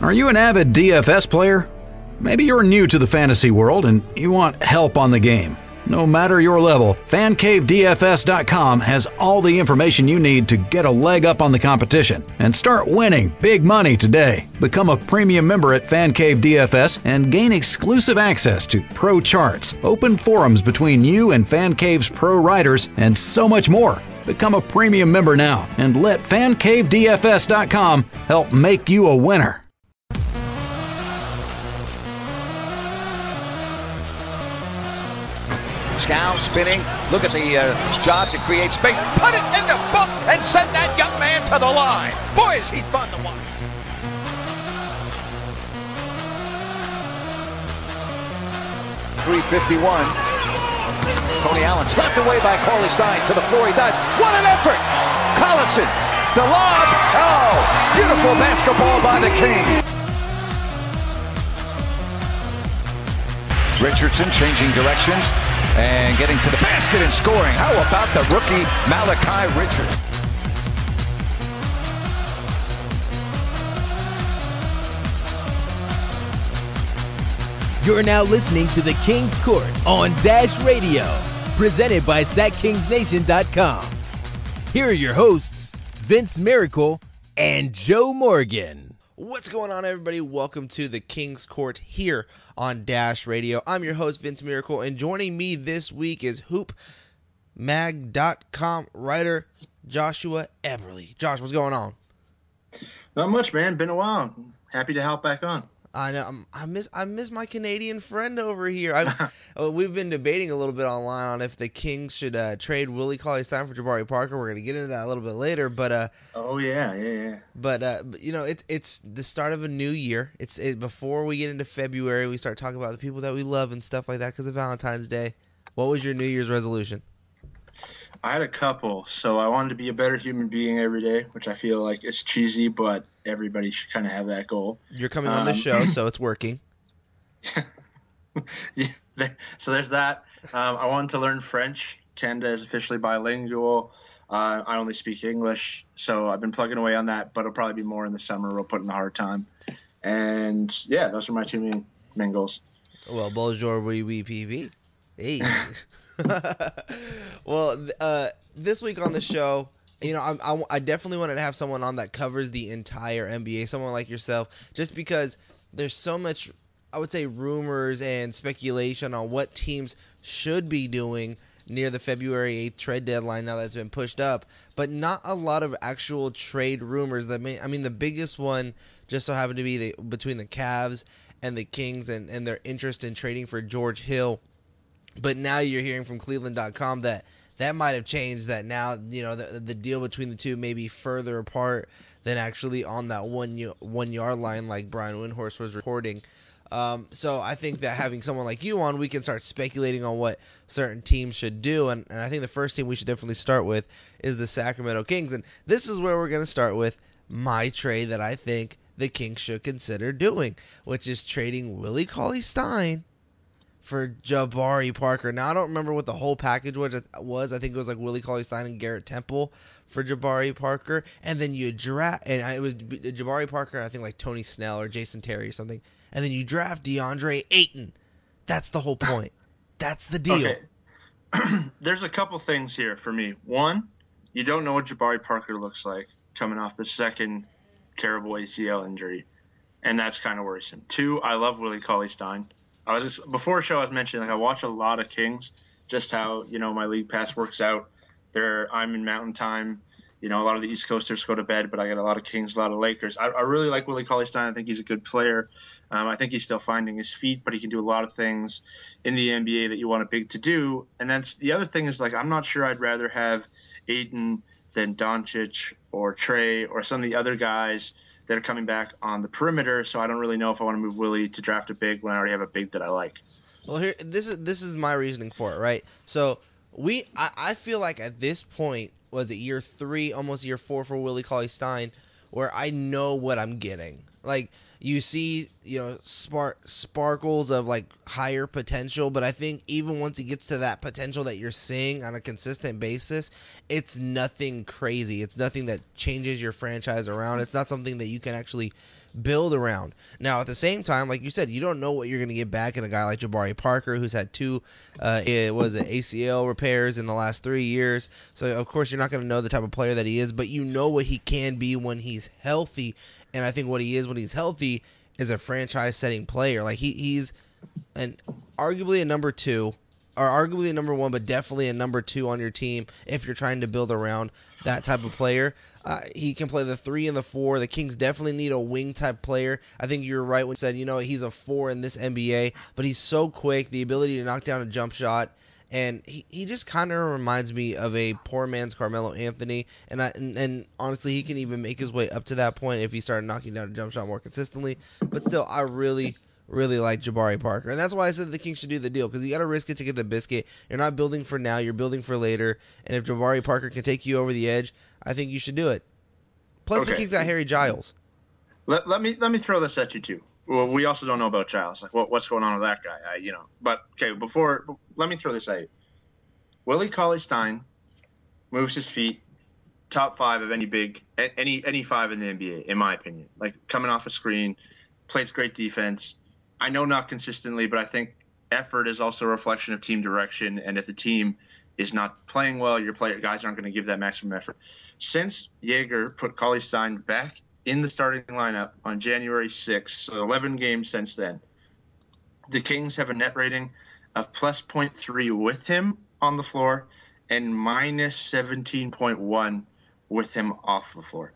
Are you an avid DFS player? Maybe you're new to the fantasy world and you want help on the game. No matter your level, FancaveDFS.com has all the information you need to get a leg up on the competition and start winning big money today. Become a premium member at Fancave DFS and gain exclusive access to pro charts, open forums between you and Fancave's pro writers, and so much more. Become a premium member now and let FancaveDFS.com help make you a winner. Skal spinning. Look at the uh, job to create space. Put it in the book and send that young man to the line. Boy, is he fun to watch. Three fifty-one. Tony Allen slapped away by Cauley Stein to the floor. He dives. What an effort! Collison, the lob. Oh, beautiful basketball by the King. Richardson changing directions and getting to the basket and scoring. How about the rookie Malachi Richardson? You're now listening to the King's Court on Dash Radio, presented by SacKingsNation.com. Here are your hosts, Vince Miracle and Joe Morgan. What's going on, everybody? Welcome to the King's Court here on Dash Radio. I'm your host, Vince Miracle, and joining me this week is HoopMag.com writer Joshua Eberley. Josh, what's going on? Not much, man. Been a while. Happy to help back on. I know I'm, I miss I miss my Canadian friend over here. Uh, we've been debating a little bit online on if the Kings should uh, trade Willie Cauley Stein for Jabari Parker. We're gonna get into that a little bit later, but uh, oh yeah, yeah, yeah. But uh, you know, it's it's the start of a new year. It's it, before we get into February, we start talking about the people that we love and stuff like that because of Valentine's Day. What was your New Year's resolution? I had a couple. So I wanted to be a better human being every day, which I feel like is cheesy, but everybody should kind of have that goal. You're coming on the um, show, so it's working. yeah. So there's that. Um, I wanted to learn French. Canada is officially bilingual. Uh, I only speak English, so I've been plugging away on that. But it'll probably be more in the summer. We'll put in the hard time. And yeah, those are my two main main goals. Well, bonjour, oui, oui, PV. Hey. well, uh, this week on the show, you know, I, I, I, definitely wanted to have someone on that covers the entire NBA, someone like yourself, just because there's so much, I would say, rumors and speculation on what teams should be doing near the February 8th trade deadline now that's been pushed up, but not a lot of actual trade rumors. That may, I mean, the biggest one just so happened to be the, between the Cavs and the Kings and, and their interest in trading for George Hill but now you're hearing from Cleveland.com that that might have changed. That now you know the the deal between the two may be further apart than actually on that one one yard line, like Brian Windhorst was reporting. Um, so I think that having someone like you on, we can start speculating on what certain teams should do. And, and I think the first team we should definitely start with is the Sacramento Kings. And this is where we're going to start with my trade that I think the Kings should consider doing, which is trading Willie Cauley Stein for Jabari Parker. Now I don't remember what the whole package was. Was I think it was like Willie Cauley Stein and Garrett Temple for Jabari Parker, and then you draft and it was Jabari Parker. I think like Tony Snell or Jason Terry or something, and then you draft DeAndre Ayton. That's the whole point. That's the deal. Okay. There's a couple things here for me. One, you don't know what Jabari Parker looks like coming off the second terrible ACL injury, and that's kind of worrisome. Two, I love Willie Cauley Stein. I was just before show I was mentioning like I watch a lot of Kings, just how you know my league pass works out. There, I'm in Mountain Time. You know, a lot of the East Coasters go to bed, but I get a lot of Kings, a lot of Lakers. I, I really like Willie Cauley Stein. I think he's a good player. Um, I think he's still finding his feet, but he can do a lot of things in the NBA that you want a big to do. And that's the other thing is like I'm not sure I'd rather have Ayton than Doncic or Trae or some of the other guys that are coming back on the perimeter. So I don't really know if I want to move Willie to draft a big when I already have a big that I like. Well, here this is this is my reasoning for it, right? So we I, I feel like at this point was it year three, almost year four for Willie Cauley Stein, where I know what I'm getting. Like you see, you know, spark sparkles of like higher potential, but I think even once he gets to that potential that you're seeing on a consistent basis, it's nothing crazy. It's nothing that changes your franchise around. It's not something that you can actually build around. Now, at the same time, like you said, you don't know what you're going to get back in a guy like Jabari Parker, who's had two, uh, it was it ACL repairs in the last three years. So of course you're not going to know the type of player that he is, but you know what he can be when he's healthy. And I think what he is when he's healthy is a franchise-setting player. Like he, he's an arguably a number two or arguably a number one, but definitely a number two on your team if you're trying to build around that type of player. Uh, he can play the three and the four. The Kings definitely need a wing type player. I think you're right when you said, you know, he's a four in this NBA, but he's so quick, the ability to knock down a jump shot. And he, he just kind of reminds me of a poor man's Carmelo Anthony, and I and, and honestly he can even make his way up to that point if he started knocking down a jump shot more consistently. But still, I really really like Jabari Parker. And that's why I said the Kings should do the deal because you got to risk it to get the biscuit. You're not building for now, you're building for later. And if Jabari Parker can take you over the edge, I think you should do it. Plus, okay. the Kings got Harry Giles. Let, let me let me throw this at you too. Well, we also don't know about Giles. Like, what, what's going on with that guy? I, you know. But okay, before let me throw this you. Willie Cauley Stein moves his feet, top five of any big any any five in the NBA, in my opinion. Like coming off a screen, plays great defense I know not consistently, but I think effort is also a reflection of team direction. And if the team is not playing well, your player guys aren't going to give that maximum effort. Since Joerger put Cauley Stein back in the starting lineup on January 6th, so 11 games since then, the Kings have a net rating of plus 0.3 with him on the floor and minus 17.1 with him off the floor.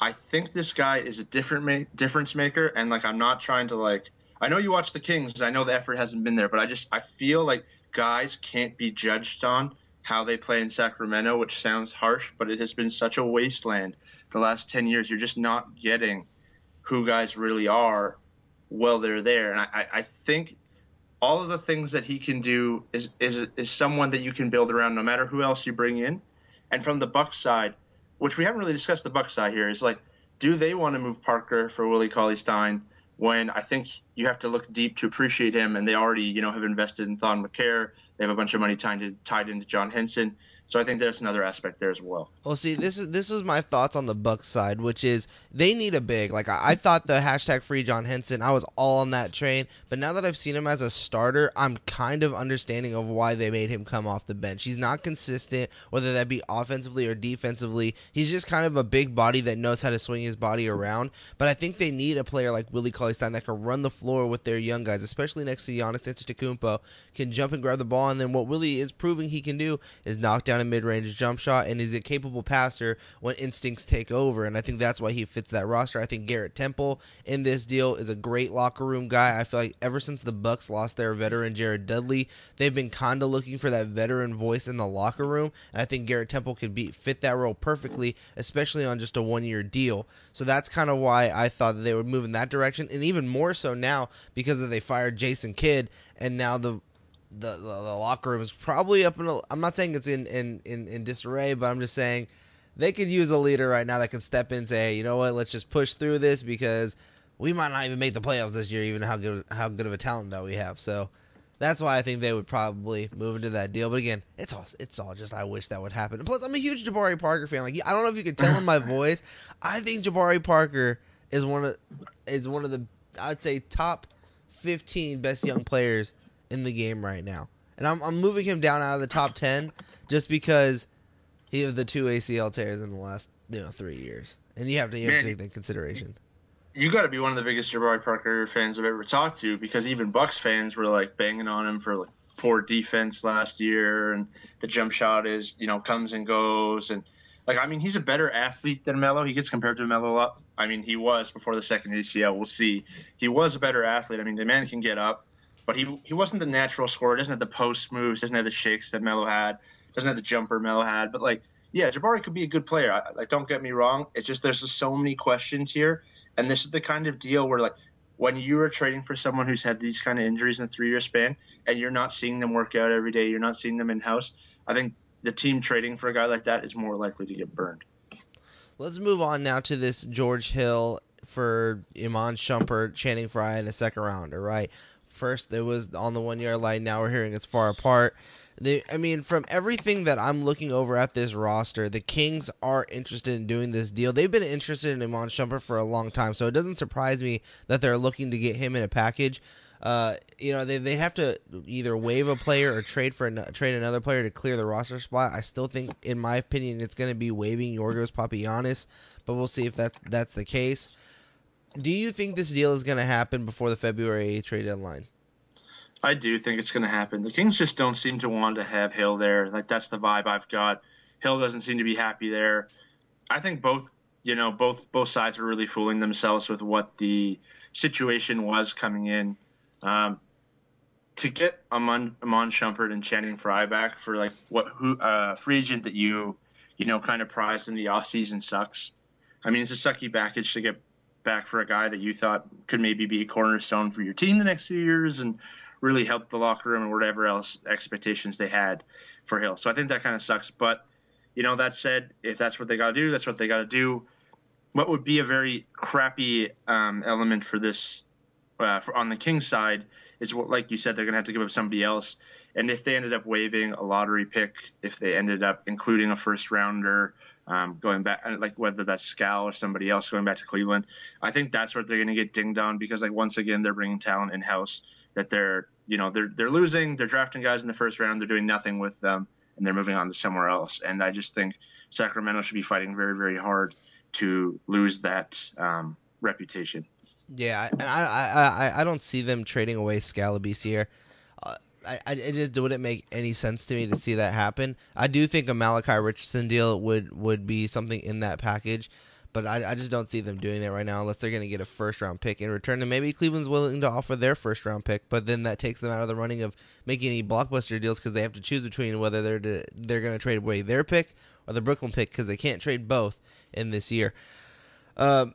I think this guy is a different ma- difference maker, and like I'm not trying to like I know you watch the Kings. I know the effort hasn't been there, but I just I feel like guys can't be judged on how they play in Sacramento, which sounds harsh, but it has been such a wasteland the last 10 years. You're just not getting who guys really are while they're there. And I, I think all of the things that he can do is, is, is someone that you can build around no matter who else you bring in. And from the Bucks side, which we haven't really discussed the Bucks side here, is like, do they want to move Parker for Willie Cauley Stein? When I think you have to look deep to appreciate him. And they already, you know, have invested in Thon Maker. They have a bunch of money tied, to, tied into John Henson. So I think there's another aspect there as well. Well, see, this is this is my thoughts on the Bucks side, which is they need a big. Like I, I, thought the hashtag free John Henson, I was all on that train. But now that I've seen him as a starter, I'm kind of understanding of why they made him come off the bench. He's not consistent, whether that be offensively or defensively. He's just kind of a big body that knows how to swing his body around. But I think they need a player like Willie Cauley Stein that can run the floor with their young guys, especially next to Giannis Antetokounmpo, can jump and grab the ball, and then what Willie is proving he can do is knock down a mid-range jump shot, and is a capable passer when instincts take over. And I think that's why he fits that roster. I think Garrett Temple in this deal is a great locker room guy. I feel like ever since the Bucks lost their veteran Jared Dudley, they've been kind of looking for that veteran voice in the locker room, and I think Garrett Temple could be fit that role perfectly, especially on just a one-year deal. So that's kind of why I thought that they would move in that direction, and even more so now because they fired Jason Kidd, and now the the, the, the locker room is probably up in a, I'm not saying it's in, in, in, in disarray, but I'm just saying they could use a leader right now that can step in and say, you know what, let's just push through this because we might not even make the playoffs this year, even how good how good of a talent that we have. So that's why I think they would probably move into that deal. But again, it's all it's all just I wish that would happen. And plus, I'm a huge Jabari Parker fan. Like I don't know if you can tell in my voice, I think Jabari Parker is one of is one of the I'd say top 15 best young players in the game right now. And I'm, I'm moving him down out of the top 10 just because he had the two ACL tears in the last you know three years. And you have to, you have to take that into consideration. You got to be one of the biggest Jabari Parker fans I've ever talked to because even Bucks fans were like banging on him for like poor defense last year and the jump shot is you know comes and goes and like I mean he's a better athlete than Melo. He gets compared to Melo a lot. I mean he was before the second ACL. We'll see. He was a better athlete. I mean the man can get up but he he wasn't the natural scorer. Doesn't have the post moves. Doesn't have the shakes that Melo had. Doesn't have the jumper Melo had. But like, yeah, Jabari could be a good player. I, like, don't get me wrong. It's just there's just so many questions here, and this is the kind of deal where like when you are trading for someone who's had these kind of injuries in a three year span, and you're not seeing them work out every day, you're not seeing them in house. I think the team trading for a guy like that is more likely to get burned. Let's move on now to this George Hill for Iman Shumpert, Channing Frye, and a second rounder, right? First it was on the one yard line. Now we're hearing it's far apart. They, I mean, from everything that I'm looking over at this roster, the Kings are interested in doing this deal. They've been interested in Iman Shumpert for a long time, so it doesn't surprise me that they're looking to get him in a package. Uh, you know, they, they have to either waive a player or trade for an, trade another player to clear the roster spot. I still think, in my opinion, it's going to be waiving Yorgos Papagiannis, but we'll see if that that's the case. Do you think this deal is going to happen before the February trade deadline? I do think it's going to happen. The Kings just don't seem to want to have Hill there. Like that's the vibe I've got. Hill doesn't seem to be happy there. I think both, you know, both both sides were really fooling themselves with what the situation was coming in. Um, to get Iman, Iman Shumpert and Channing Frye back for like what who uh, free agent that you you know kind of prized in the off season sucks. I mean, it's a sucky package to get back for a guy that you thought could maybe be a cornerstone for your team the next few years and really help the locker room and whatever else expectations they had for Hill. So I think that kind of sucks. But you know, that said, if that's what they got to do, that's what they got to do. What would be a very crappy um, element for this uh, for, on the Kings side is what, like you said, they're going to have to give up somebody else. And if they ended up waiving a lottery pick, if they ended up including a first rounder, um, going back, like whether that's Skal or somebody else going back to Cleveland. I think that's where they're going to get dinged on because, like, once again, they're bringing talent in house that they're, you know, they're they're losing. They're drafting guys in the first round. They're doing nothing with them, and they're moving on to somewhere else. And I just think Sacramento should be fighting very, very hard to lose that um, reputation. Yeah, I, I, I, I don't see them trading away Skal Labissiere here. I, I it just wouldn't make any sense to me to see that happen. I do think a Malachi Richardson deal would would be something in that package, but I, I just don't see them doing that right now unless they're going to get a first round pick in return. And maybe Cleveland's willing to offer their first round pick, but then that takes them out of the running of making any blockbuster deals because they have to choose between whether they're to, they're going to trade away their pick or the Brooklyn pick because they can't trade both in this year. Um,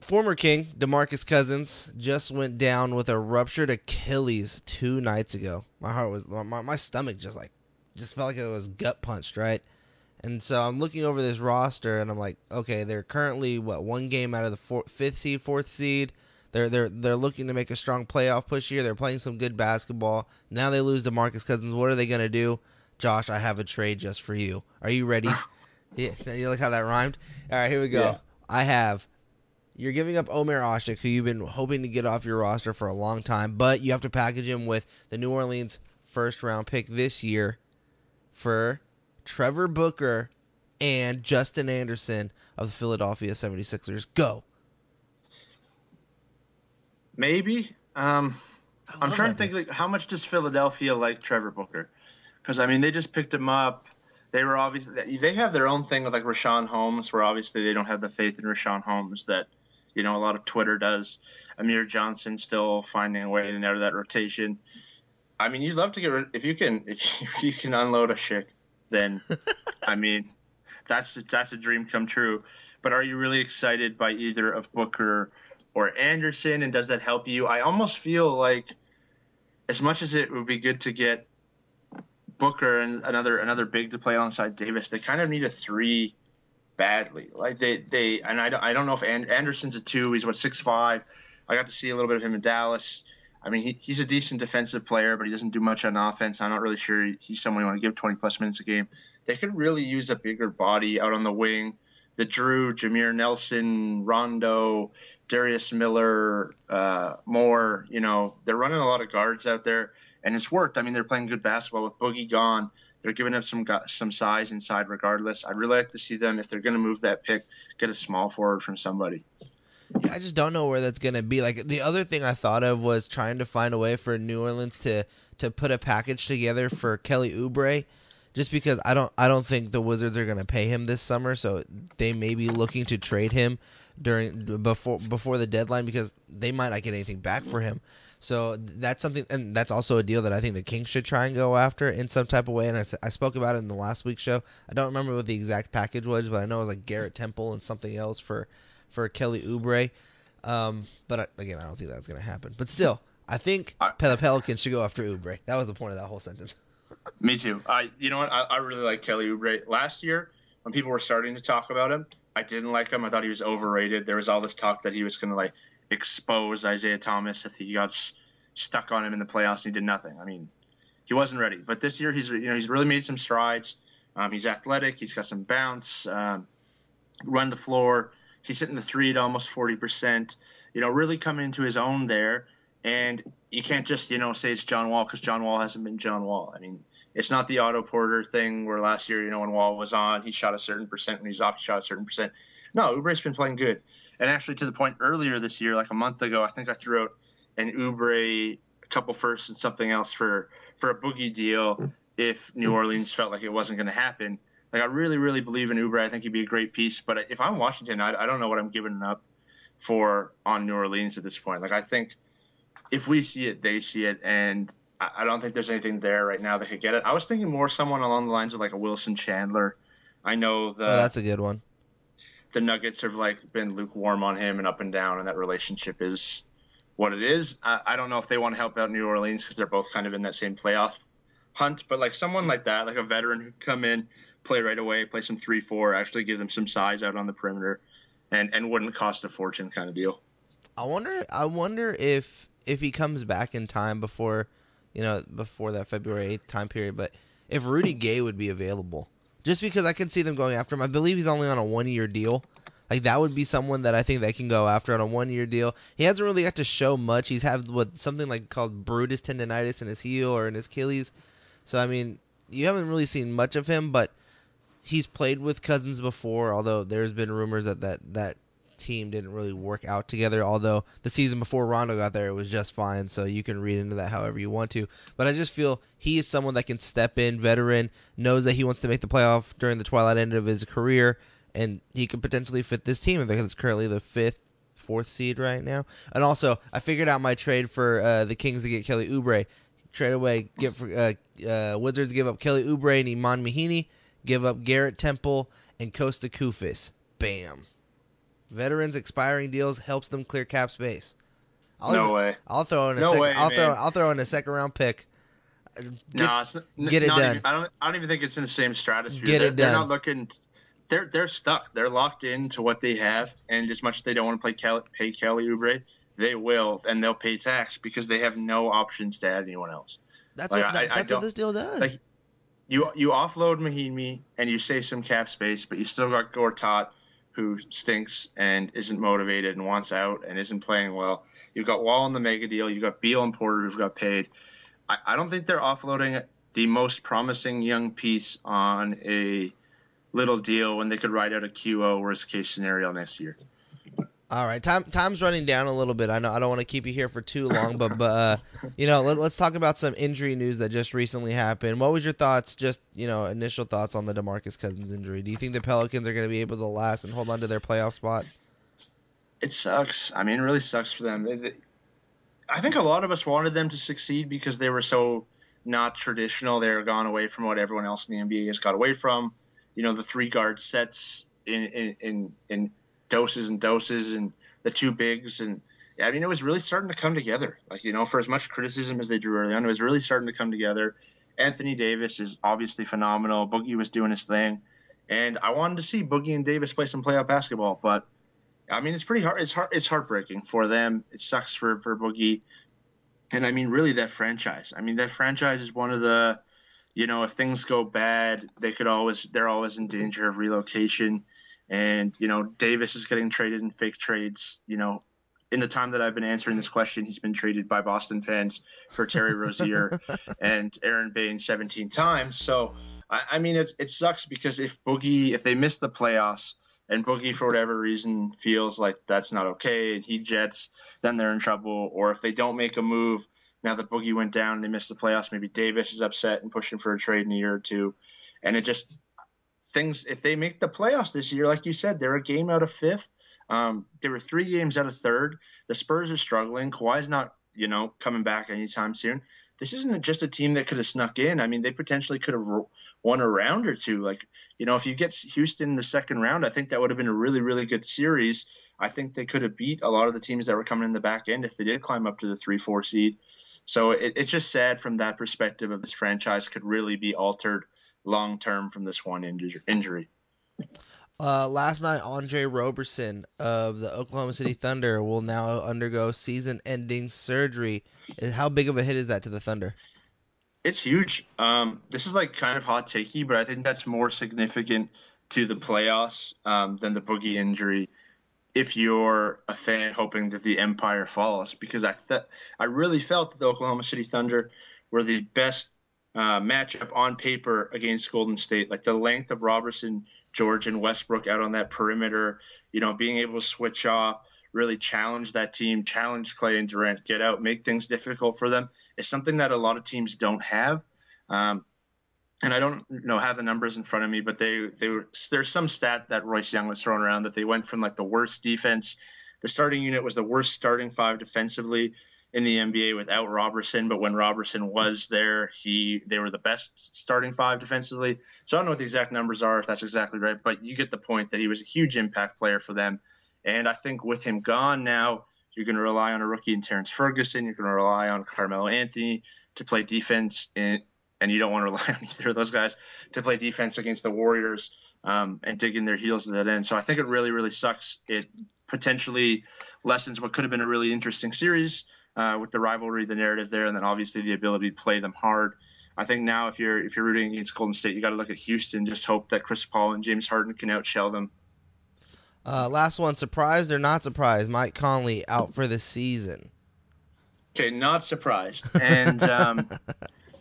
Former King DeMarcus Cousins just went down with a ruptured Achilles two nights ago. My heart was my, my stomach just like just felt like it was gut punched, right? And so I'm looking over this roster and I'm like, okay, they're currently what one game out of the four, fifth seed, fourth seed. They're they're they're looking to make a strong playoff push here. They're playing some good basketball. Now they lose DeMarcus Cousins. What are they gonna do? Josh, I have a trade just for you. Are you ready? yeah, you like how that rhymed? All right, here we go. Yeah. I have you're giving up Omer Asik, who you've been hoping to get off your roster for a long time, but you have to package him with the New Orleans first round pick this year for Trevor Booker and Justin Anderson of the Philadelphia 76ers. Go. Maybe. Um, I'm trying to think like how much does Philadelphia like Trevor Booker? Because I mean, they just picked him up they were obviously they have their own thing with like Richaun Holmes, where obviously they don't have the faith in Richaun Holmes that you know a lot of Twitter does. Amir Johnson still finding a way in out of that rotation. I mean, you'd love to get rid if you can if you can unload Asik, then I mean, that's that's a dream come true. But are you really excited by either of Booker or Anderson, and does that help you? I almost feel like, as much as it would be good to get Booker and another another big to play alongside Davis, they kind of need a three badly. Like they they and I don't I don't know if Anderson's a two. He's what six five. I got to see a little bit of him in Dallas. I mean, he, he's a decent defensive player, but he doesn't do much on offense. I'm not really sure he's someone you want to give 20 plus minutes a game. They could really use a bigger body out on the wing. The Drew, Jameer Nelson, Rondo, Darius Miller, uh, Moore, you know, they're running a lot of guards out there and it's worked. I mean, they're playing good basketball with Boogie gone. They're giving up some some size inside, regardless. I'd really like to see them if they're going to move that pick, get a small forward from somebody. Yeah, I just don't know where that's going to be. Like the other thing I thought of was trying to find a way for New Orleans to to put a package together for Kelly Oubre, just because I don't I don't think the Wizards are going to pay him this summer, so they may be looking to trade him during before before the deadline because they might not get anything back for him. So that's something, and that's also a deal that I think the Kings should try and go after in some type of way. And I, I spoke about it in the last week's show. I don't remember what the exact package was, but I know it was like Garrett Temple and something else for for Kelly Oubre. Um, but I, again, I don't think that's going to happen. But still, I think the Pelicans should go after Oubre. That was the point of that whole sentence. Me too. I, you know what? I, I really like Kelly Oubre. Last year, when people were starting to talk about him, I didn't like him. I thought he was overrated. There was all this talk that he was going to like expose Isaiah Thomas if he got s- stuck on him in the playoffs and he did nothing. I mean, he wasn't ready. But this year, he's you know he's really made some strides. Um, he's athletic. He's got some bounce, um, run the floor. He's hitting the three at almost forty percent. You know, really coming into his own there. And you can't just you know say it's John Wall because John Wall hasn't been John Wall. I mean, it's not the Otto Porter thing where last year you know when Wall was on, he shot a certain percent. When he's off, he shot a certain percent. No, Oubre's been playing good. And actually, to the point earlier this year, like a month ago, I think I threw out an Oubre, a couple firsts, and something else for for a boogie deal if New Orleans felt like it wasn't going to happen. Like I really, really believe in Oubre. I think he'd be a great piece. But if I'm Washington, I, I don't know what I'm giving up for on New Orleans at this point. Like I think if we see it, they see it, and I, I don't think there's anything there right now that could get it. I was thinking more someone along the lines of like a Wilson Chandler. I know the oh, that's a good one. The Nuggets have like been lukewarm on him and up and down, and that relationship is what it is. I, I don't know if they want to help out New Orleans because they're both kind of in that same playoff hunt, but like someone like that, like a veteran who come in, play right away, play some three four, actually give them some size out on the perimeter, and and wouldn't cost a fortune kind of deal. I wonder. I wonder if if he comes back in time before, you know, before that February eighth time period. But if Rudy Gay would be available, just because I can see them going after him. I believe he's only on a one year deal. Like that would be someone that I think they can go after on a one year deal. He hasn't really got to show much. He's had what something like called Brutus tendonitis in his heel or in his Achilles. So I mean, you haven't really seen much of him, but he's played with Cousins before. Although there's been rumors that that that team didn't really work out together. Although the season before Rondo got there, it was just fine. So you can read into that however you want to. But I just feel he is someone that can step in, veteran, knows that he wants to make the playoff during the twilight end of his career, and he could potentially fit this team because it's currently the fifth. Fourth seed right now, and also I figured out my trade for uh, the Kings to get Kelly Oubre. Trade away, get for uh, uh, Wizards give up Kelly Oubre and Iman Mahinmi, give up Garrett Temple and Kosta Koufos. Bam. Veterans expiring deals helps them clear cap space. I'll No even- way. I'll throw in a No sec- way, I'll throw. I'll throw in a second round pick. no, it's, n- get it done. Even, I don't. I don't even think it's in the same stratosphere. Get they're, it they're not looking. They're they're stuck. They're locked into what they have, and as much as they don't want to play Kelly, pay Kelly Oubre, they will, and they'll pay tax because they have no options to add anyone else. That's Like, what that, I that's what this deal does. like, You you offload Mahinmi and you save some cap space, but you still got Gortat, who stinks and isn't motivated and wants out and isn't playing well. You've got Wall in the mega deal. You've got Beal and Porter who've got paid. I, I don't think they're offloading the most promising young piece on a little deal when they could ride out a QO worst case scenario next year. All right, time time's running down a little bit. I know I don't want to keep you here for too long, but but uh, you know, let, let's talk about some injury news that just recently happened. What was your thoughts? Just you know, initial thoughts on the Demarcus Cousins injury. Do you think the Pelicans are going to be able to last and hold on to their playoff spot? It sucks. I mean, it really sucks for them. I think a lot of us wanted them to succeed because they were so not traditional. They were gone away from what everyone else in the NBA has got away from. You know, the three guard sets in in, in doses and doses, and the two bigs, and I mean, it was really starting to come together. Like you know, for as much criticism as they drew early on, it was really starting to come together. Anthony Davis is obviously phenomenal. Boogie was doing his thing, and I wanted to see Boogie and Davis play some playoff basketball, but I mean, it's pretty hard. It's hard. It's heartbreaking for them. It sucks for for Boogie, and I mean, really, that franchise. I mean, that franchise is one of the, you know, if things go bad, they could always they're always in danger of relocation, and you know, Davis is getting traded in fake trades. You know, in the time that I've been answering this question, he's been traded by Boston fans for Terry Rozier and Aron Baynes 17 times. So, I, I mean, it's, it sucks because if Boogie, if they miss the playoffs and Boogie, for whatever reason, feels like that's not okay and he jets, then they're in trouble. Or if they don't make a move, now that Boogie went down and they missed the playoffs, maybe Davis is upset and pushing for a trade in a year or two. And it just, things, if they make the playoffs this year, like you said, they're a game out of fifth. Um, they were three games out of third. The Spurs are struggling. Kawhi's not, you know, coming back anytime soon. This isn't just a team that could have snuck in. I mean, they potentially could have won a round or two. Like, you know, if you get Houston in the second round, I think that would have been a really, really good series. I think they could have beat a lot of the teams that were coming in the back end if they did climb up to the three, four seed. So it, it's just sad from that perspective of this franchise could really be altered long term from this one injury. Uh, last night, Andre Roberson of the Oklahoma City Thunder will now undergo season-ending surgery. How big of a hit is that to the Thunder? It's huge. Um, this is like kind of hot takey, but I think that's more significant to the playoffs um, than the boogie injury. If you're a fan hoping that the Empire falls, because I th- I really felt that the Oklahoma City Thunder were the best uh, matchup on paper against Golden State. Like the length of Roberson, George, and Westbrook out on that perimeter, you know, being able to switch off, really challenge that team, challenge Klay and Durant, get out, make things difficult for them is something that a lot of teams don't have. Um, and I don't know have the numbers in front of me, but they they were there's some stat that Royce Young was throwing around that they went from like the worst defense, the starting unit was the worst starting five defensively in the NBA without Roberson, but when Roberson was there, he they were the best starting five defensively. So I don't know what the exact numbers are if that's exactly right, but you get the point that he was a huge impact player for them. And I think with him gone now, you're going to rely on a rookie in Terrence Ferguson. You're going to rely on Carmelo Anthony to play defense, in, and you don't want to rely on either of those guys to play defense against the Warriors um, and dig in their heels at that end. So I think it really, really sucks. It potentially lessens what could have been a really interesting series uh, with the rivalry, the narrative there, and then obviously the ability to play them hard. I think now if you're if you're rooting against Golden State, you got to look at Houston. Just hope that Chris Paul and James Harden can outshell them. Uh, last one, surprised or not surprised? Mike Conley out for the season. Okay, not surprised. And um,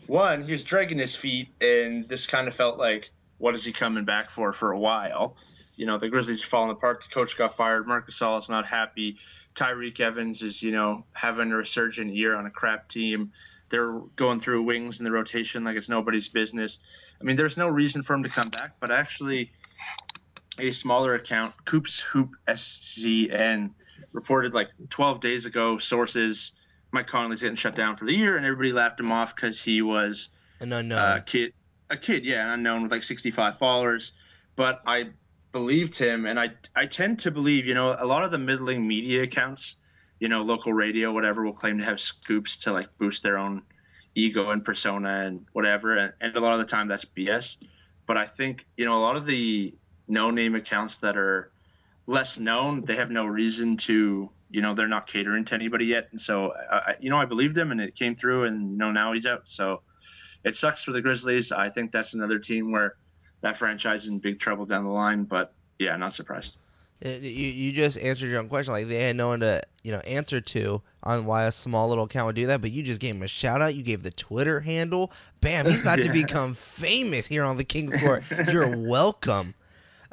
one, he was dragging his feet, and this kind of felt like, what is he coming back for for a while? You know, the Grizzlies are falling apart. The coach got fired. Marc Gasol is not happy. Tyreke Evans is, you know, having a resurgent year on a crap team. They're going through wings in the rotation like it's nobody's business. I mean, there's no reason for him to come back, but actually, a smaller account, Coops Hoop SZN, reported like 12 days ago. Sources, Mike Conley's getting shut down for the year, and everybody laughed him off because he was an unknown uh, kid, a kid, yeah, an unknown with like 65 followers. But I believed him, and I I tend to believe, you know, a lot of the middling media accounts, you know, local radio, whatever, will claim to have scoops to like boost their own ego and persona and whatever, and, and a lot of the time that's BS. But I think you know a lot of the no name accounts that are less known, they have no reason to, you know, they're not catering to anybody yet. And so, I, you know, I believed him and it came through and, you know, now he's out. So it sucks for the Grizzlies. I think that's another team where that franchise is in big trouble down the line. But yeah, not surprised. Uh, you, you just answered your own question. Like they had no one to you know answer to on why a small little account would do that, but you just gave him a shout out. You gave the Twitter handle. Bam! He's about yeah. to become famous here on the Kings Court. You're welcome.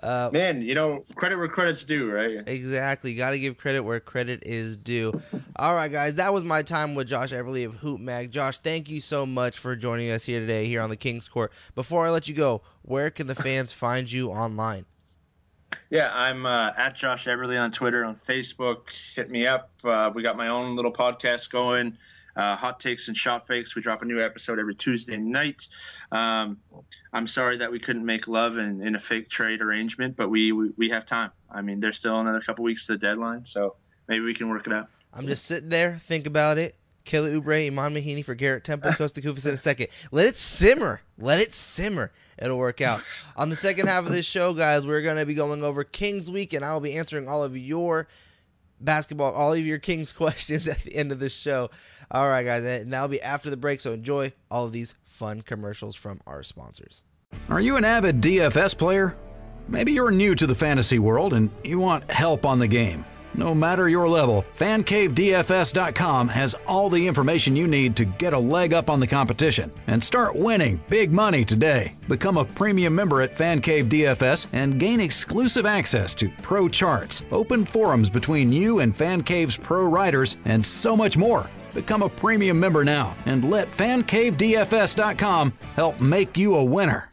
Uh, Man, you know, credit where credit's due, right? Exactly. Got to give credit where credit is due. All right, guys, that was my time with Josh Eberley of Hoop Mag. Josh, thank you so much for joining us here today here on the Kings Court. Before I let you go, where can the fans find you online? Yeah, I'm uh, at Josh Eberley on Twitter, on Facebook. Hit me up. Uh, we got my own little podcast going uh, Hot Takes and Shot Fakes. We drop a new episode every Tuesday night. Um, I'm sorry that we couldn't make love in, in a fake trade arrangement, but we, we, we have time. I mean, there's still another couple weeks to the deadline, so maybe we can work it out. I'm just sitting there, think about it. Kelly Oubre, Iman Mahinmi for Garrett Temple, Kosta Koufos in a second. Let it simmer. Let it simmer. It'll work out. On the second half of this show, guys, we're going to be going over Kings Week, and I will be answering all of your basketball, all of your Kings questions at the end of this show. All right, guys, and that'll be after the break. So enjoy all of these fun commercials from our sponsors. Are you an avid DFS player? Maybe you're new to the fantasy world and you want help on the game. No matter your level, FanCaveDFS.com has all the information you need to get a leg up on the competition and start winning big money today. Become a premium member at FanCave DFS and gain exclusive access to pro charts, open forums between you and FanCave's pro writers, and so much more. Become a premium member now and let FanCaveDFS.com help make you a winner.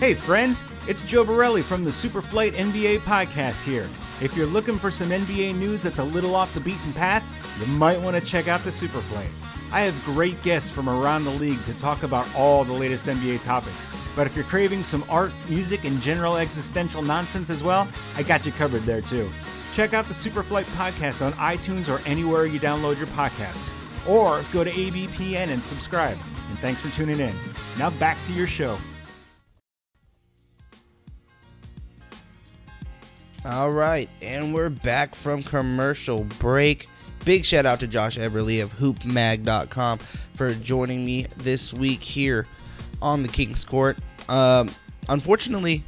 Hey friends, it's Joe Borelli from the Superflight NBA podcast here. If you're looking for some NBA news that's a little off the beaten path, you might want to check out the Superflight. I have great guests from around the league to talk about all the latest NBA topics. But if you're craving some art, music, and general existential nonsense as well, I got you covered there too. Check out the Superflight podcast on iTunes or anywhere you download your podcasts. Or go to ABPN and subscribe. And thanks for tuning in. Now back to your show. All right, and we're back from commercial break. Big shout out to Josh Eberley of hoopmag.com for joining me this week here on the King's Court. Um, unfortunately,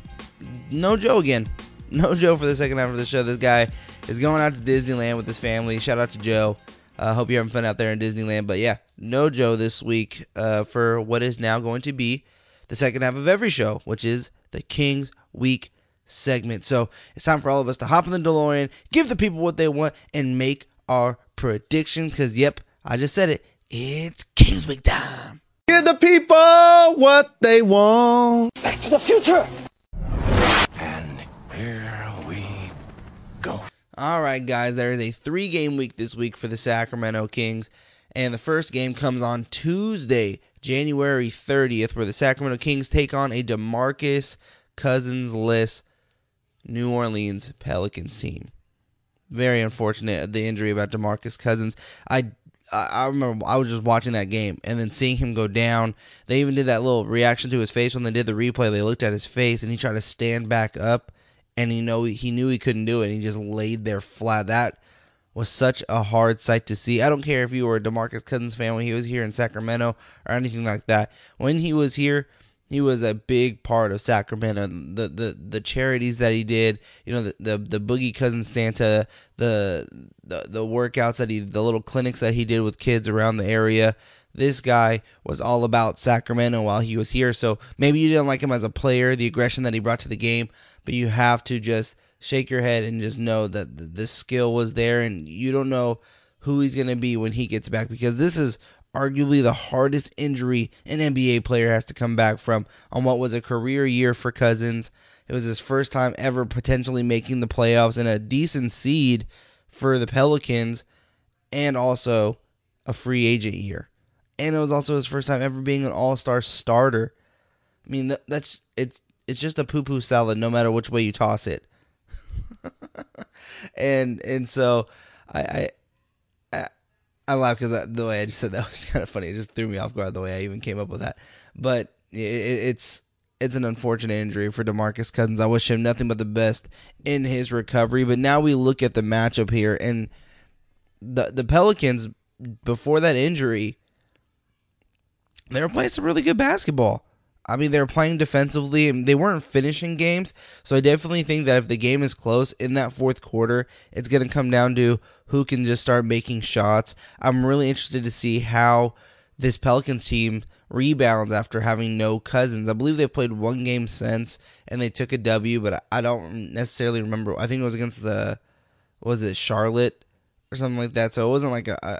no Joe again. No Joe for the second half of the show. This guy is going out to Disneyland with his family. Shout out to Joe. I uh, hope you're having fun out there in Disneyland. But yeah, no Joe this week uh, for what is now going to be the second half of every show, which is the King's Week segment. So it's time for all of us to hop in the DeLorean, give the people what they want, and make our prediction. Because, yep, I just said it. It's King's Week time. Give the people what they want. Back to the future. And here we go. All right, guys, there is a three game week this week for the Sacramento Kings. And the first game comes on Tuesday, January 30th, where the Sacramento Kings take on a Demarcus Cousins list New Orleans Pelicans team. Very unfortunate the injury about Demarcus Cousins. I I remember I was just watching that game and then seeing him go down. They even did that little reaction to his face when they did the replay. They looked at his face and he tried to stand back up and he know he knew he couldn't do it. he just laid there flat. That was such a hard sight to see. I don't care if you were a DeMarcus Cousins fan when he was here in Sacramento or anything like that. When he was here, he was a big part of Sacramento. The the the charities that he did, you know, the the, the Boogie Cousin Santa, the, the the workouts that he, the little clinics that he did with kids around the area. This guy was all about Sacramento while he was here. So maybe you didn't like him as a player, the aggression that he brought to the game, but you have to just shake your head and just know that the skill was there, and you don't know who he's going to be when he gets back because this is arguably the hardest injury an NBA player has to come back from on what was a career year for Cousins. It was his first time ever potentially making the playoffs and a decent seed for the Pelicans and also a free agent year. And it was also his first time ever being an all-star starter. I mean, that's it's it's just a poo-poo salad no matter which way you toss it. and and so I I laugh because the way I just said that was kind of funny. It just threw me off guard the way I even came up with that. But it, it's it's an unfortunate injury for Demarcus Cousins. I wish him nothing but the best in his recovery. But now we look at the matchup here, and the the Pelicans before that injury, they were playing some really good basketball. I mean, they were playing defensively and they weren't finishing games. So I definitely think that if the game is close in that fourth quarter, it's going to come down to who can just start making shots. I'm really interested to see how this Pelicans team rebounds after having no cousins. I believe they played one game since and they took a W, but I don't necessarily remember. I think it was against the was it Charlotte or something like that. So it wasn't like a, a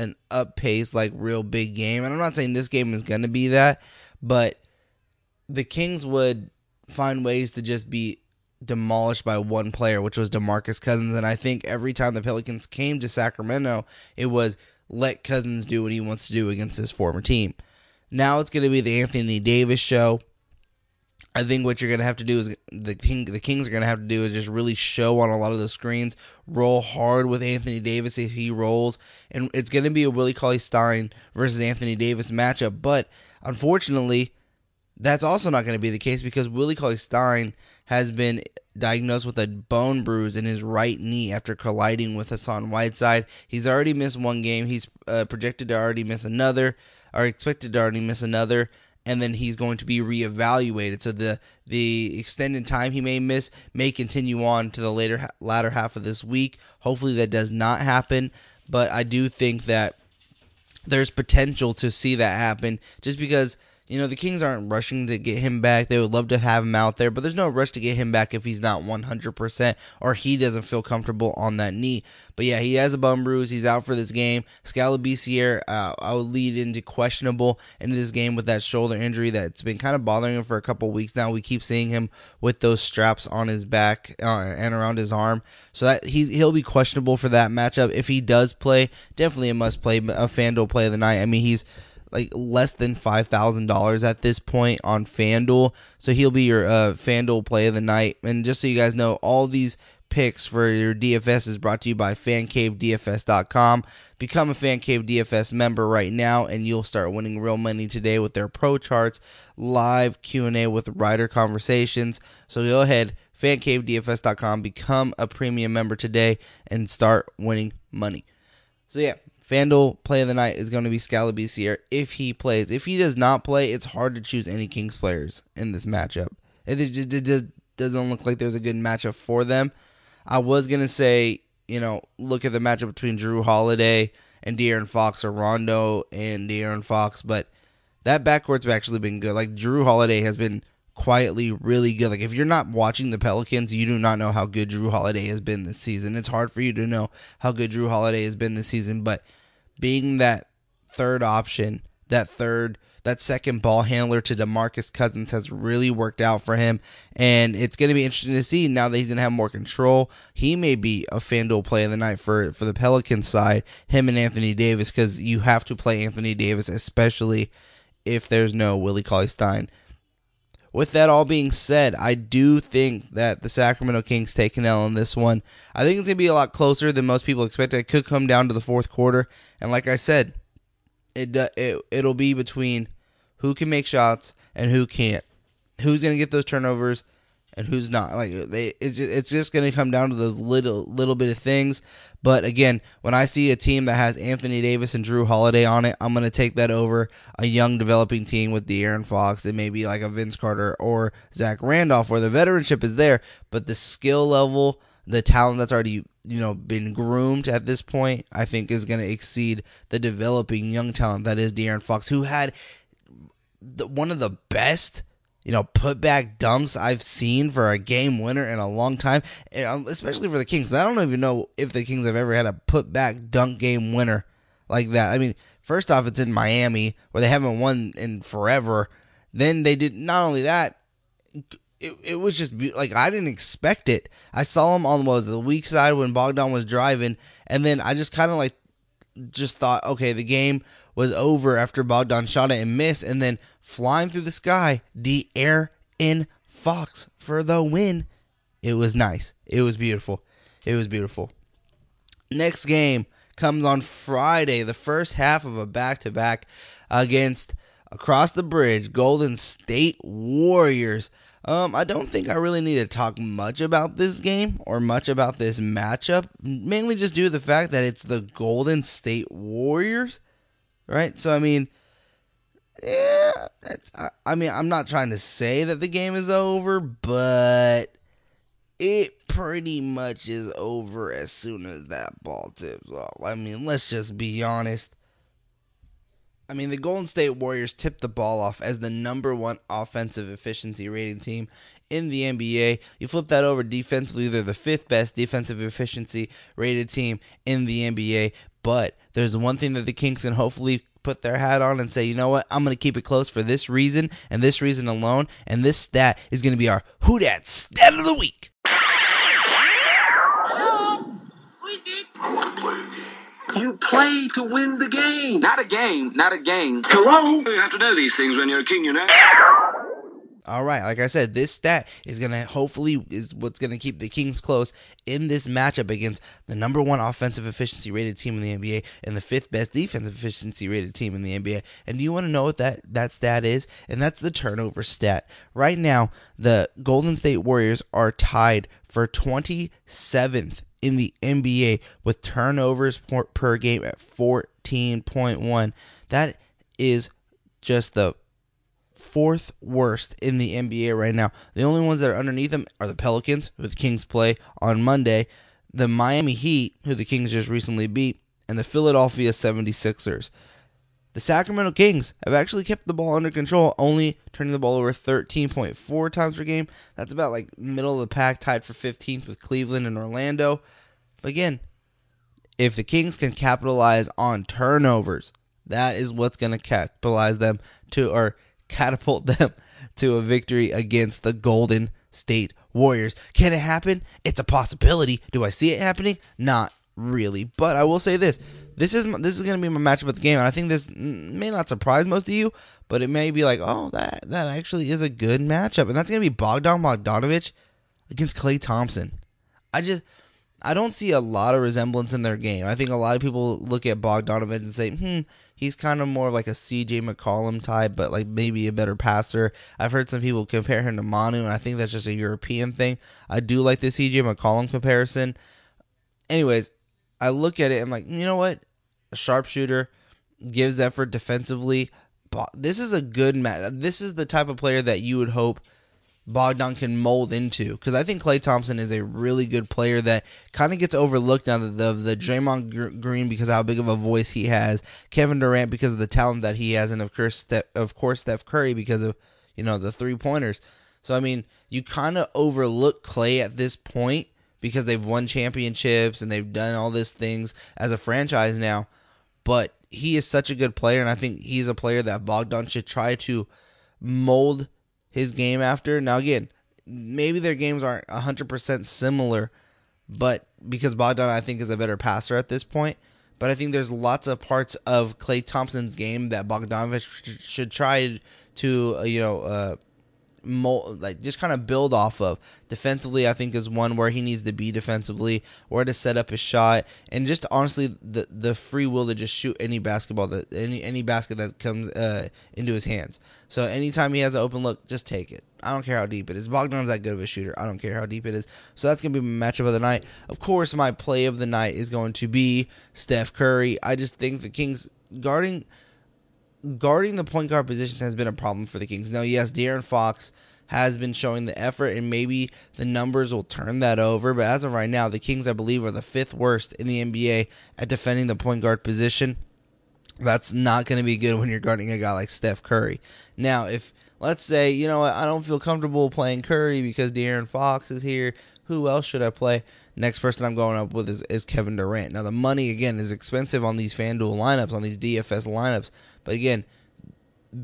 an up pace like real big game. And I'm not saying this game is going to be that, but the Kings would find ways to just be demolished by one player, which was DeMarcus Cousins. And I think every time the Pelicans came to Sacramento, it was let Cousins do what he wants to do against his former team. Now it's going to be the Anthony Davis show. I think what you're going to have to do is the King, the Kings are going to have to do is just really show on a lot of the screens, roll hard with Anthony Davis if he rolls, and it's going to be a Willie Cauley Stein versus Anthony Davis matchup. But unfortunately, that's also not going to be the case because Willie Cauley Stein has been diagnosed with a bone bruise in his right knee after colliding with Hassan Whiteside. He's already missed one game. He's uh, projected to already miss another, or expected to already miss another, and then he's going to be reevaluated. So the the extended time he may miss may continue on to the later latter half of this week. Hopefully that does not happen, but I do think that there's potential to see that happen just because you know, the Kings aren't rushing to get him back. They would love to have him out there, but there's no rush to get him back if he's not 100% or he doesn't feel comfortable on that knee. But yeah, he has a bum bruise. He's out for this game. Skal Labissiere, uh, I would lead into questionable into this game with that shoulder injury that's been kind of bothering him for a couple weeks now. We keep seeing him with those straps on his back uh, and around his arm. So that he, he'll be questionable for that matchup. If he does play, definitely a must play, a FanDuel play of the night. I mean, he's like less than five thousand dollars at this point on FanDuel. So he'll be your uh, FanDuel play of the night. And just so you guys know, all these picks for your DFS is brought to you by FanCaveDFS.com. Become a FanCave DFS member right now, and you'll start winning real money today with their pro charts, live Q and A with writer conversations. So go ahead, FanCaveDFS.com. Become a premium member today and start winning money. So yeah, FanDuel play of the night is going to be Skal Labissiere if he plays. If he does not play, it's hard to choose any Kings players in this matchup. It just, it just doesn't look like there's a good matchup for them. I was gonna say, you know, look at the matchup between Jrue Holiday and De'Aaron Fox or Rondo and De'Aaron Fox, but that backcourt's actually been good. Like Jrue Holiday has been quietly really good. Like if you're not watching the Pelicans, you do not know how good Jrue Holiday has been this season. It's hard for you to know how good Jrue Holiday has been this season, but being that third option, that third that second ball handler to DeMarcus Cousins has really worked out for him. And it's going to be interesting to see now that he's going to have more control. He may be a FanDuel play of the night for, for the Pelicans side, him and Anthony Davis, because you have to play Anthony Davis, especially if there's no Willie Cauley Stein. With that all being said, I do think that the Sacramento Kings take an L in this one. I think it's going to be a lot closer than most people expect. It could come down to the fourth quarter. And like I said, it, it it'll be between who can make shots and who can't. Who's going to get those turnovers and who's not. Like they, it's just, going to come down to those little little bit of things. But again, when I see a team that has Anthony Davis and Jrue Holiday on it, I'm going to take that over a young developing team with De'Aaron Fox and maybe like a Vince Carter or Zach Randolph, where the veteranship is there, but the skill level, the talent that's already you know been groomed at this point, I think is going to exceed the developing young talent that is De'Aaron Fox, who had the, one of the best you know, put back dunks I've seen for a game winner in a long time, and um, especially for the Kings. I don't even know if the Kings have ever had a put back dunk game winner like that. I mean, first off, it's in Miami where they haven't won in forever. Then they did not only that, it, it was just like I didn't expect it. I saw him on was the weak side when Bogdan was driving, and then I just kind of like just thought, okay, the game was over after Bogdan shot it and missed, and then flying through the sky, the air in Fox for the win. It was nice. It was beautiful. It was beautiful. Next game comes on Friday, the first half of a back to back against across the bridge, Golden State Warriors. Um, I don't think I really need to talk much about this game or much about this matchup, mainly just due to the fact that it's the Golden State Warriors, right? So, I mean, yeah, I, I mean, I'm not trying to say that the game is over, but it pretty much is over as soon as that ball tips off. I mean, let's just be honest. I mean, the Golden State Warriors tipped the ball off as the number one offensive efficiency rating team in the NBA. You flip that over defensively, they're the fifth best defensive efficiency rated team in the NBA. But there's one thing that the Kings can hopefully put their hat on and say, you know what, I'm going to keep it close for this reason and this reason alone. And this stat is going to be our Who Dat Stat of the Week. You play to win the game. Not a game, not a game. Hello? You have to know these things when you're a king, you know. All right, like I said, this stat is gonna hopefully is what's gonna keep the Kings close in this matchup against the number one offensive efficiency rated team in the NBA and the fifth best defensive efficiency rated team in the NBA. And do you want to know what that that stat is? And that's the turnover stat. Right now, the Golden State Warriors are tied for 27th in the NBA with turnovers per, per game at 14.1. That is just the fourth worst in the NBA right now. The only ones that are underneath them are the Pelicans, who the Kings play on Monday, the Miami Heat, who the Kings just recently beat, and the Philadelphia 76ers. The Sacramento Kings have actually kept the ball under control, only turning the ball over 13.4 times per game. That's about like middle of the pack, tied for 15th with Cleveland and Orlando. But again, if the Kings can capitalize on turnovers, that is what's going to capitalize them to or catapult them to a victory against the Golden State Warriors. Can it happen? It's a possibility. Do I see it happening? Not really. But I will say this: this is this is going to be my matchup of the game, and I think this may not surprise most of you, but it may be like, oh, that that actually is a good matchup, and that's going to be Bogdan Bogdanovic against Klay Thompson. I just I don't see a lot of resemblance in their game. I think a lot of people look at Bogdanovic and say, hmm, he's kind of more like a CJ McCollum type, but like maybe a better passer. I've heard some people compare him to Manu, and I think that's just a European thing. I do like the CJ McCollum comparison. Anyways, I look at it, and like, you know what? A sharpshooter gives effort defensively. This is a good match. This is the type of player that you would hope Bogdan can mold into because I think Klay Thompson is a really good player that kind of gets overlooked now. The, the the Draymond Green because of how big of a voice he has, Kevin Durant because of the talent that he has, and of course Steph, of course Steph Curry because of you know the three pointers. So I mean, you kind of overlook Clay at this point because they've won championships and they've done all these things as a franchise now. But he is such a good player, and I think he's a player that Bogdan should try to mold his game after. Now, again, maybe their games aren't 100% similar, but because Bogdan, I think, is a better passer at this point. But I think there's lots of parts of Klay Thompson's game that Bogdanovic should try to, uh, you know, uh, mold, like just kind of build off of. Defensively, I think is one where he needs to be defensively, where to set up his shot, and just honestly the the free will to just shoot any basketball that any any basket that comes uh, into his hands. So anytime he has an open look, just take it. I don't care how deep it is. Bogdan's that good of a shooter. I don't care how deep it is. So that's gonna be my matchup of the night. Of course, my play of the night is going to be Steph Curry. I just think the Kings guarding guarding the point guard position has been a problem for the Kings. Now, yes, De'Aaron Fox has been showing the effort, and maybe the numbers will turn that over. But as of right now, the Kings, I believe, are the fifth worst in the NBA at defending the point guard position. That's not going to be good when you're guarding a guy like Steph Curry. Now, if let's say, you know, I don't feel comfortable playing Curry because De'Aaron Fox is here, who else should I play? Next person I'm going up with is, is Kevin Durant. Now, the money, again, is expensive on these FanDuel lineups, on these DFS lineups. But again,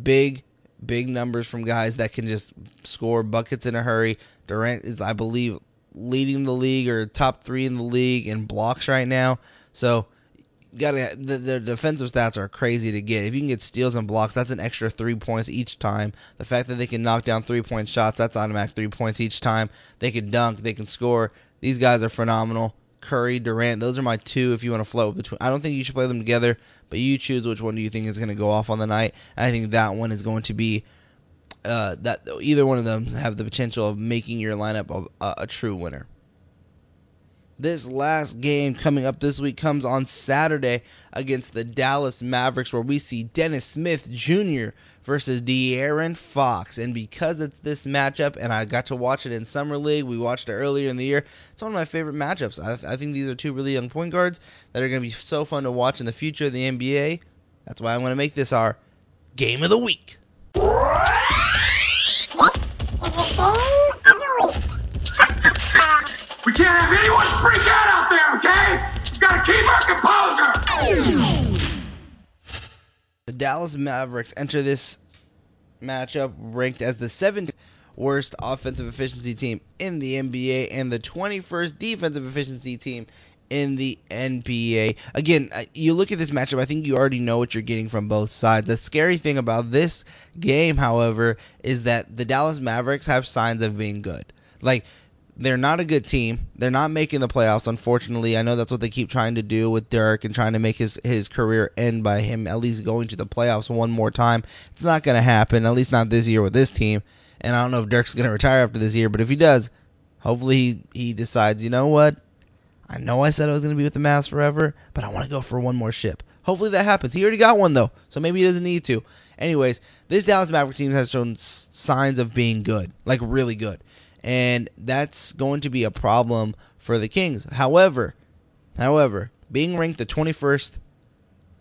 big, big numbers from guys that can just score buckets in a hurry. Durant is, I believe, leading the league or top three in the league in blocks right now. So, gotta the, the defensive stats are crazy to get. If you can get steals and blocks, that's an extra three points each time. The fact that they can knock down three point shots, that's automatic three points each time. They can dunk, they can score. These guys are phenomenal. Curry, Durant, those are my two. If you want to float between, I don't think you should play them together, but you choose which one do you think is going to go off on the night. I think that one is going to be uh, that either one of them have the potential of making your lineup a, a true winner. This last game coming up this week comes on Saturday against the Dallas Mavericks, where we see Dennis Smith Jr. versus De'Aaron Fox. And because it's this matchup, and I got to watch it in Summer League, we watched it earlier in the year, it's one of my favorite matchups. I, I think these are two really young point guards that are going to be so fun to watch in the future of the NBA. That's why I'm going to make this our game of the week. Have anyone freak out out there, okay? We've got to keep our composure. The Dallas Mavericks enter this matchup ranked as the seventh worst offensive efficiency team in the NBA and the 21st defensive efficiency team in the NBA. Again, uh, you look at this matchup, I think you already know what you're getting from both sides. The scary thing about this game, however, is that the Dallas Mavericks have signs of being good. Like, they're not a good team. They're not making the playoffs, unfortunately. I know that's what they keep trying to do with Dirk and trying to make his, his career end by him at least going to the playoffs one more time. It's not going to happen, at least not this year with this team. And I don't know if Dirk's going to retire after this year, but if he does, hopefully he, he decides, you know what? I know I said I was going to be with the Mavs forever, but I want to go for one more ship. Hopefully that happens. He already got one, though, so maybe he doesn't need to. Anyways, this Dallas Maverick team has shown signs of being good, like really good and that's going to be a problem for the Kings. However, however, being ranked the 21st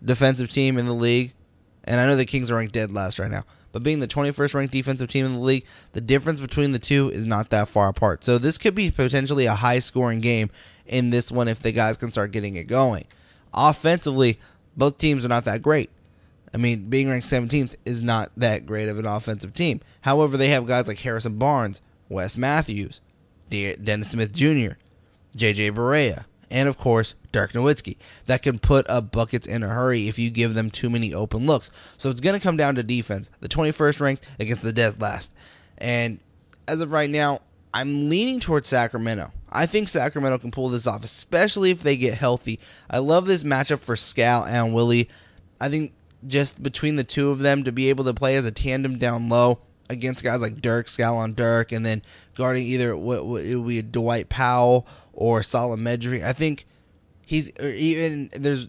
defensive team in the league, and I know the Kings are ranked dead last right now, but being the 21st ranked defensive team in the league, the difference between the two is not that far apart. So this could be potentially a high scoring game in this one if the guys can start getting it going. Offensively, both teams are not that great. I mean, being ranked 17th is not that great of an offensive team. However, they have guys like Harrison Barnes, Wes Matthews, Dennis Smith Jr., J.J. Barea, and of course Dirk Nowitzki that can put up buckets in a hurry if you give them too many open looks. So it's going to come down to defense. The 21st ranked against the dead last, and as of right now, I'm leaning towards Sacramento. I think Sacramento can pull this off, especially if they get healthy. I love this matchup for Scal and Willie. I think just between the two of them to be able to play as a tandem down low against guys like Dirk, Scalon Dirk, and then guarding either what, what it would be Dwight Powell or Solomon Medri. I think he's even there's.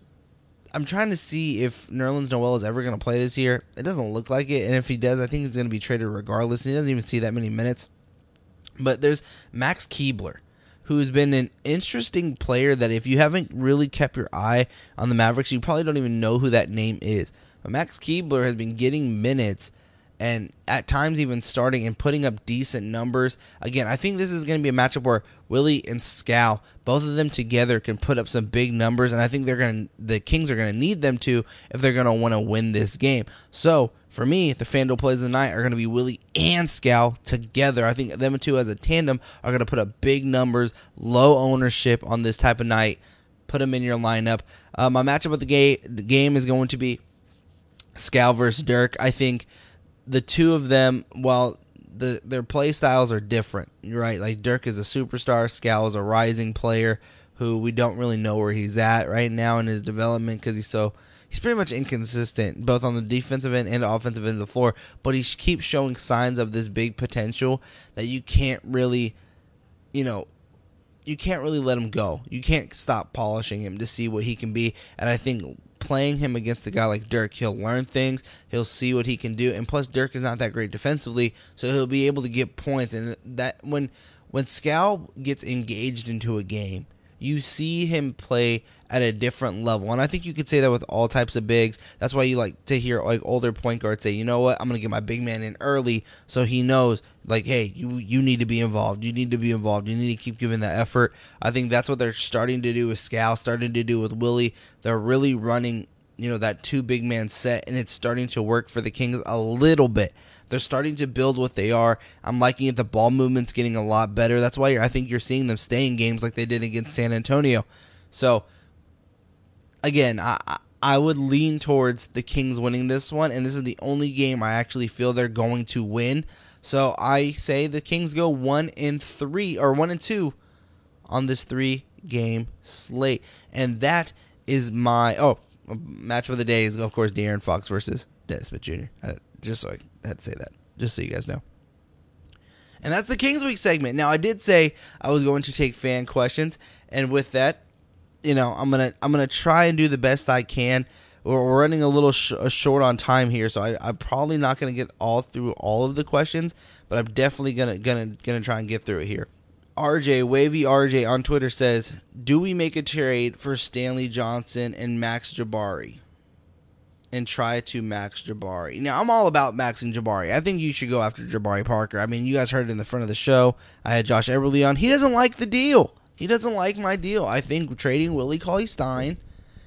I'm trying to see if Nerlens Noel is ever going to play this year. It doesn't look like it, and if he does, I think he's going to be traded regardless. And he doesn't even see that many minutes. But there's Max Kleber, who's been an interesting player that if you haven't really kept your eye on the Mavericks, you probably don't even know who that name is. But Max Kleber has been getting minutes and at times even starting and putting up decent numbers. Again, I think this is going to be a matchup where Willie and Scal, both of them together, can put up some big numbers, and I think they're going to the Kings are going to need them to if they're going to want to win this game. So for me, the FanDuel plays of the night are going to be Willie and Scal together. I think them two as a tandem are going to put up big numbers, low ownership on this type of night. Put them in your lineup. Uh, my matchup of the game, the game is going to be Scal versus Dirk. I think the two of them, while the their play styles are different, right? Like Dirk is a superstar, Scal is a rising player who we don't really know where he's at right now in his development because he's so he's pretty much inconsistent both on the defensive end and offensive end of the floor. But he keeps showing signs of this big potential that you can't really, you know, you can't really let him go. You can't stop polishing him to see what he can be. And I think playing him against a guy like Dirk, he'll learn things, he'll see what he can do, and plus Dirk is not that great defensively, so he'll be able to get points. And that when when Scal gets engaged into a game, you see him play at a different level. And I think you could say that with all types of bigs. That's why you like to hear like older point guards say, "You know what? I'm going to get my big man in early so he knows like, hey, you you need to be involved. You need to be involved. You need to keep giving that effort." I think that's what they're starting to do with Scal, starting to do with Willie. They're really running you know that two big man set and it's starting to work for the Kings a little bit. They're starting to build what they are. I'm liking it. The ball movement's getting a lot better. That's why I think you're seeing them stay in games like they did against San Antonio. So again, I I would lean towards the Kings winning this one, and this is the only game I actually feel they're going to win. So I say the Kings go one and three or one and two on this three game slate, and that is my oh match of the day is of course De'Aaron Fox versus Dennis Smith Jr. I, just so I had to say that, just so you guys know. And that's the Kings Week segment. Now I did say I was going to take fan questions, and with that, you know I'm gonna I'm gonna try and do the best I can. We're, running a little sh- short on time here, so I, I'm probably not gonna get all through all of the questions, but I'm definitely gonna gonna gonna try and get through it here. RJ Wavy RJ on Twitter says, "Do we make a trade for Stanley Johnson and Max Jabari?" and try to max Jabari. Now, I'm all about Max and Jabari. I think you should go after Jabari Parker. I mean, you guys heard it in the front of the show. I had Josh Eberley on. He doesn't like the deal. He doesn't like my deal. I think trading Willie Cauley Stein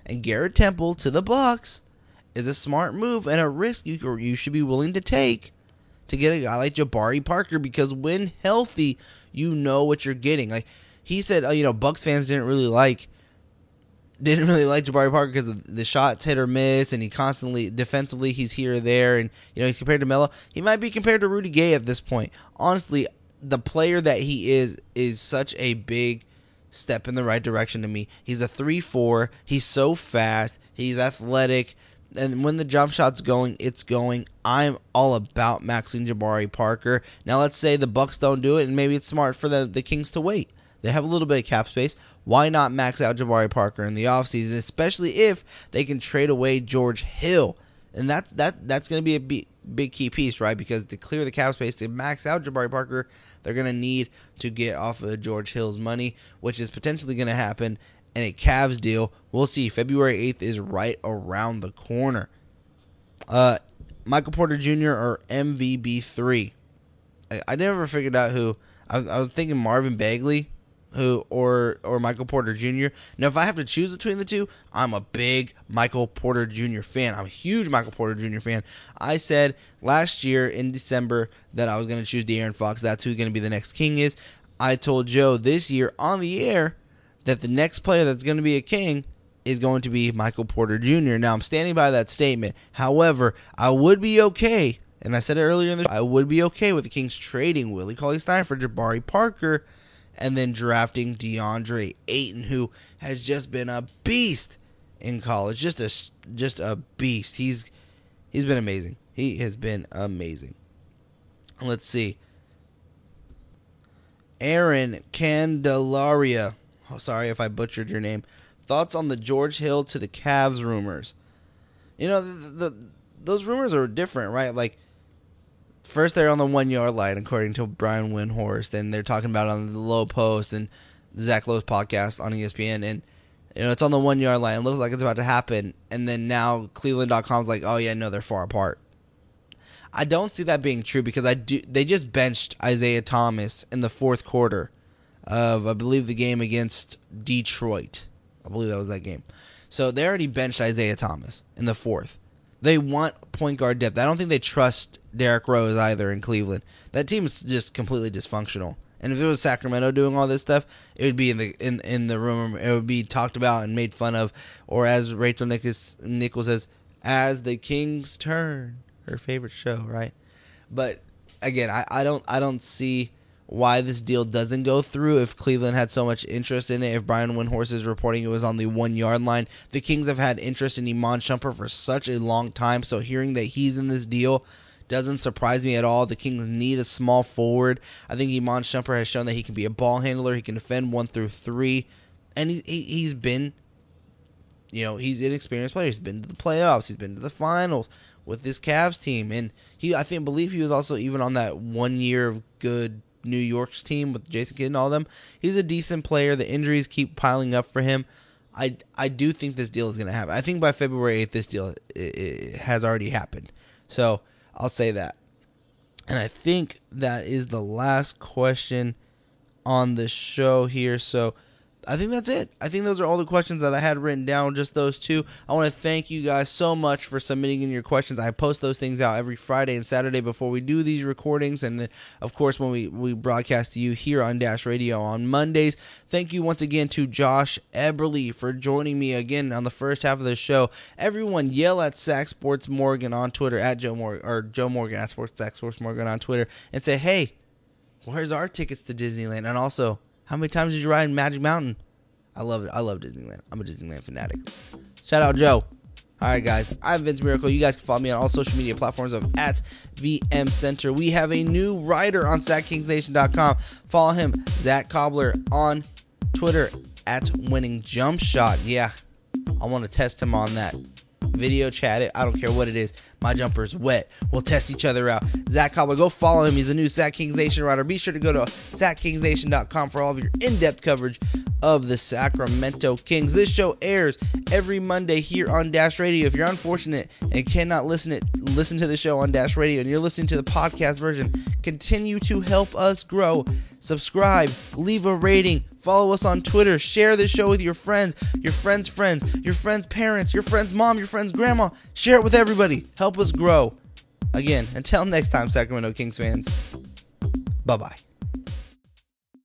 and Garrett Temple to the Bucks is a smart move and a risk you you should be willing to take to get a guy like Jabari Parker because when healthy, you know what you're getting. Like he said, oh, you know, Bucks fans didn't really like didn't really like Jabari Parker because the shots hit or miss, and he constantly defensively he's here or there, and you know he's compared to Melo. He might be compared to Rudy Gay at this point. Honestly, the player that he is is such a big step in the right direction to me. He's a three four. He's so fast. He's athletic. And when the jump shot's going, it's going. I'm all about maxing Jabari Parker. Now let's say the Bucks don't do it, and maybe it's smart for the, the Kings to wait. They have a little bit of cap space. Why not max out Jabari Parker in the offseason, especially if they can trade away George Hill? And that's that that's going to be a big, big key piece, right? Because to clear the cap space to max out Jabari Parker, they're going to need to get off of George Hill's money, which is potentially going to happen in a Cavs deal. We'll see. February 8th is right around the corner. Uh, Michael Porter Jr. or MVB3. I, I never figured out who. I, I was thinking Marvin Bagley who or or Michael Porter Jr. Now, if I have to choose between the two, I'm a big Michael Porter Jr. fan. I'm a huge Michael Porter Jr. fan. I said last year in December that I was going to choose De'Aaron Fox. That's who's going to be the next king. Is I told Joe this year on the air that the next player that's going to be a king is going to be Michael Porter Jr. Now I'm standing by that statement. However, I would be okay, and I said it earlier in the show, I would be okay with the Kings trading Willie Cauley Stein for Jabari Parker and then drafting DeAndre Ayton, who has just been a beast in college. Just a just a beast. He's he's been amazing. He has been amazing. Let's see. Aaron Candelaria. Oh, sorry if I butchered your name. Thoughts on the George Hill to the Cavs rumors? You know, the, the those rumors are different, right? Like first they're on the one yard line, according to Brian Windhorst, and they're talking about on the Lowe Post and Zach Lowe's podcast on ESPN, and you know it's on the one yard line. It looks like it's about to happen, and then now Cleveland.com's like, oh yeah, no, they're far apart. I don't see that being true because I do. They just benched Isaiah Thomas in the fourth quarter of I believe the game against Detroit. I believe that was that game. So they already benched Isaiah Thomas in the fourth. They want point guard depth. I don't think they trust Derrick Rose either in Cleveland. That team is just completely dysfunctional. And if it was Sacramento doing all this stuff, it would be in the in in the room. It would be talked about and made fun of, or as Rachel Nichols, Nichols says, as the Kings turn her favorite show, right? But again, I, I don't I don't see why this deal doesn't go through if Cleveland had so much interest in it. If Brian Windhorst is reporting it was on the one yard line, the Kings have had interest in Iman Shumpert for such a long time. So hearing that he's in this deal doesn't surprise me at all. The Kings need a small forward. I think Iman Shumpert has shown that he can be a ball handler. He can defend one through three, and he, he he's been, you know, he's an experienced player. He's been to the playoffs. He's been to the finals with this Cavs team, and he I think believe he was also even on that one year of good New York's team with Jason Kidd and all them. He's a decent player. The injuries keep piling up for him. I, I do think this deal is going to happen. I think by February 8th, this deal it, it has already happened. So I'll say that. And I think that is the last question on the show here. So I think that's it. I think those are all the questions that I had written down, just those two. I want to thank you guys so much for submitting in your questions. I post those things out every Friday and Saturday before we do these recordings. And then, of course, when we, we broadcast to you here on Dash Radio on Mondays. Thank you once again to Josh Eberley for joining me again on the first half of the show. Everyone yell at Sack Sports Morgan on Twitter, at Joe Morgan, or Joe Morgan at Sports Sack Sports Morgan on Twitter, and say, hey, where's our tickets to Disneyland? And also, how many times did you ride Magic Mountain? I love it. I love Disneyland. I'm a Disneyland fanatic. Shout out Joe. All right, guys. I'm Vince Miracle. You guys can follow me on all social media platforms of at VM Center. We have a new writer on SacKingsNation.com. Follow him, Zach Cobbler, on Twitter at Winning Jump Shot. Yeah, I want to test him on that. Video chat it. I don't care what it is. My jumper's wet. We'll test each other out. Zach Cobbler, go follow him. He's a new Sac Kings Nation writer. Be sure to go to SacKingsNation.com for all of your in-depth coverage of the Sacramento Kings. This show airs every Monday here on Dash Radio. If you're unfortunate and cannot listen it listen to the show on Dash Radio and you're listening to the podcast version, continue to help us grow. Subscribe, leave a rating, follow us on Twitter, share this show with your friends, your friends' friends, your friends' parents, your friends' mom, your friends' grandma. Share it with everybody. Help us grow. Again, until next time, Sacramento Kings fans. Bye bye.